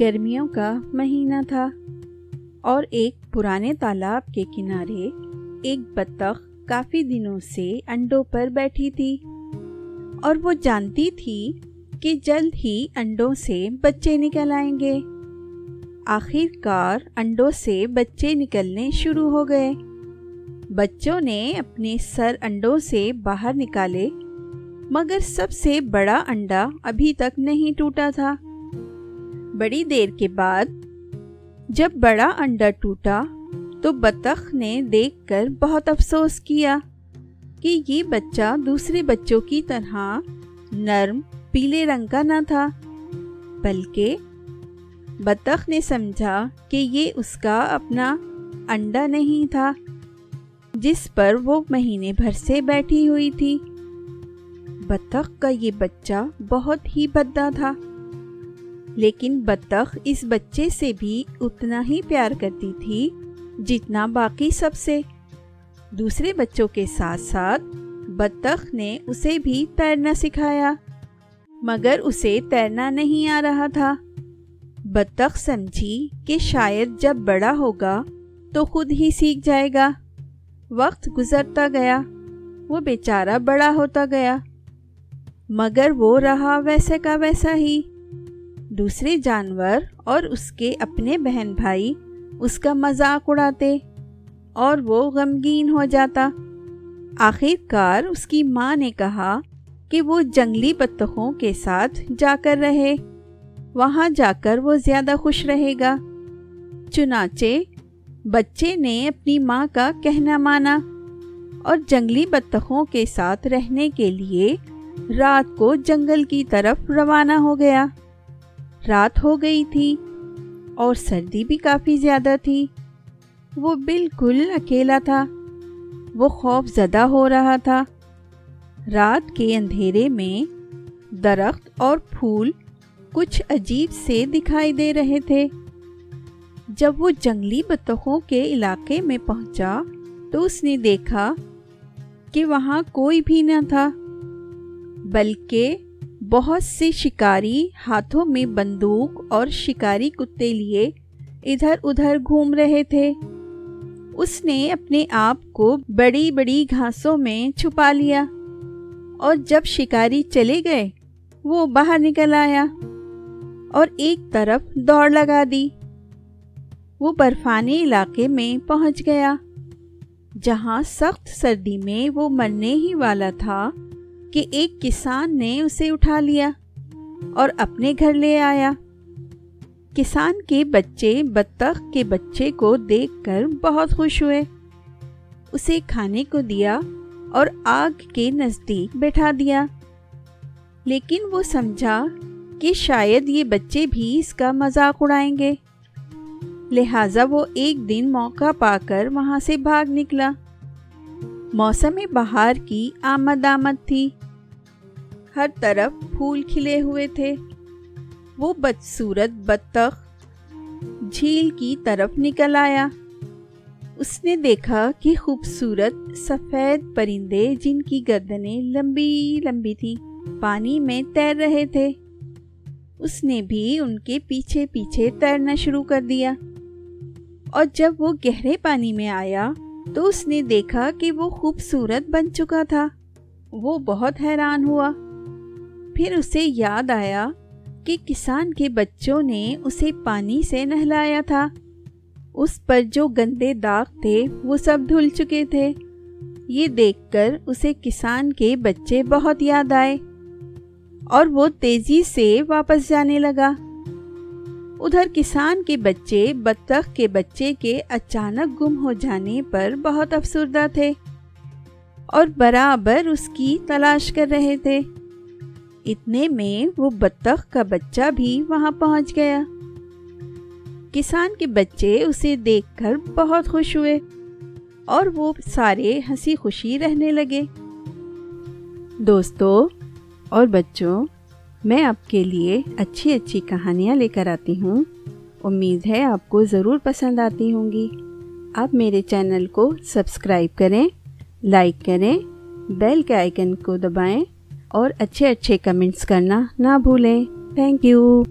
گرمیوں کا مہینہ تھا۔ اور ایک پرانے تالاب کے کنارے ایک بطخ کافی دنوں سے انڈوں پر بیٹھی تھی۔ اور وہ جانتی تھی کہ جلد ہی انڈوں سے بچے نکل آئیں گے۔ آخر کار انڈوں سے بچے نکلنے شروع ہو گئے۔ بچوں نے اپنے سر انڈوں سے باہر نکالے، مگر سب سے بڑا انڈا ابھی تک نہیں ٹوٹا تھا۔ بڑی دیر کے بعد جب بڑا انڈا ٹوٹا تو بطخ نے دیکھ کر بہت افسوس کیا کہ یہ بچہ دوسرے بچوں کی طرح نرم پیلے رنگ کا نہ تھا، بلکہ بطخ نے سمجھا کہ یہ اس کا اپنا انڈا نہیں تھا، جس پر وہ مہینے بھر سے بیٹھی ہوئی تھی۔ بطخ کا یہ بچہ بہت ہی بدا تھا۔ لیکن بطخ اس بچے سے بھی اتنا ہی پیار کرتی تھی جتنا باقی سب سے۔ دوسرے بچوں کے ساتھ ساتھ بطخ نے اسے بھی تیرنا سکھایا، مگر اسے تیرنا نہیں آ رہا تھا۔ بطخ سمجھی کہ شاید جب بڑا ہوگا تو خود ہی سیکھ جائے گا۔ وقت گزرتا گیا، وہ بیچارہ بڑا ہوتا گیا، مگر وہ رہا ویسے کا ویسا ہی۔ دوسرے جانور اور اس کے اپنے بہن بھائی اس کا مذاق اڑاتے اور وہ غمگین ہو جاتا۔ آخر کار اس کی ماں نے کہا کہ وہ جنگلی بطخوں کے ساتھ جا کر رہے، وہاں جا کر وہ زیادہ خوش رہے گا۔ چنانچہ بچے نے اپنی ماں کا کہنا مانا اور جنگلی بطخوں کے ساتھ رہنے کے لیے رات کو جنگل کی طرف روانہ ہو گیا۔ رات ہو گئی تھی اور سردی بھی کافی زیادہ تھی۔ وہ بالکل اکیلا تھا۔ وہ خوف زدہ ہو رہا تھا۔ رات کے اندھیرے میں درخت اور پھول کچھ عجیب سے دکھائی دے رہے تھے۔ جب وہ جنگلی بطخوں کے علاقے میں پہنچا تو اس نے دیکھا کہ وہاں کوئی بھی نہ تھا، بلکہ بہت سے شکاری ہاتھوں میں بندوق اور شکاری کتے لیے ادھر ادھر گھوم رہے تھے۔ اس نے اپنے آپ کو بڑی بڑی گھاسوں میں چھپا لیا اور جب شکاری چلے گئے، وہ باہر نکل آیا اور ایک طرف دوڑ لگا دی۔ وہ برفانی علاقے میں پہنچ گیا، جہاں سخت سردی میں وہ مرنے ہی والا تھا۔ کہ ایک کسان نے اسے اٹھا لیا اور اپنے گھر لے آیا۔ کسان کے بچے بطخ کے بچے کو دیکھ کر بہت خوش ہوئے۔ اسے کھانے کو دیا اور آگ کے نزدیک بیٹھا دیا۔ لیکن وہ سمجھا کہ شاید یہ بچے بھی اس کا مذاق اڑائیں گے۔ لہذا وہ ایک دن موقع پا کر وہاں سے بھاگ نکلا۔ موسم بہار کی آمد آمد تھی۔ ہر طرف پھول کھلے ہوئے تھے۔ وہ بدسورت بطخ جھیل کی طرف نکل آیا۔ اس نے دیکھا کہ خوبصورت سفید پرندے جن کی گردنیں لمبی لمبی تھی پانی میں تیر رہے تھے۔ اس نے بھی ان کے پیچھے پیچھے تیرنا شروع کر دیا۔ اور جب وہ گہرے پانی میں آیا تو اس نے دیکھا کہ وہ خوبصورت بن چکا تھا۔ وہ بہت حیران ہوا۔ پھر اسے یاد آیا کہ کسان کے بچوں نے اسے پانی سے نہلایا تھا۔ اس پر جو گندے داغ تھے، وہ سب دھل چکے تھے۔ یہ دیکھ کر اسے کسان کے بچے بہت یاد آئے اور وہ تیزی سے واپس جانے لگا۔ ادھر کسان کے بچے بطخ کے بچے کے اچانک گم ہو جانے پر بہت افسردہ تھے اور برابر اس کی تلاش کر رہے تھے۔ اتنے میں وہ بطخ کا بچہ بھی وہاں پہنچ گیا۔ کسان کے بچے اسے دیکھ کر بہت خوش ہوئے اور وہ سارے ہنسی خوشی رہنے لگے۔ دوستو اور بچوں، میں آپ کے لیے اچھی اچھی کہانیاں لے کر آتی ہوں۔ امید ہے آپ کو ضرور پسند آتی ہوں گی۔ آپ میرے چینل کو سبسکرائب کریں، لائک کریں، بیل کے آئیکن کو دبائیں اور اچھے اچھے کمنٹس کرنا نہ بھولیں۔ Thank you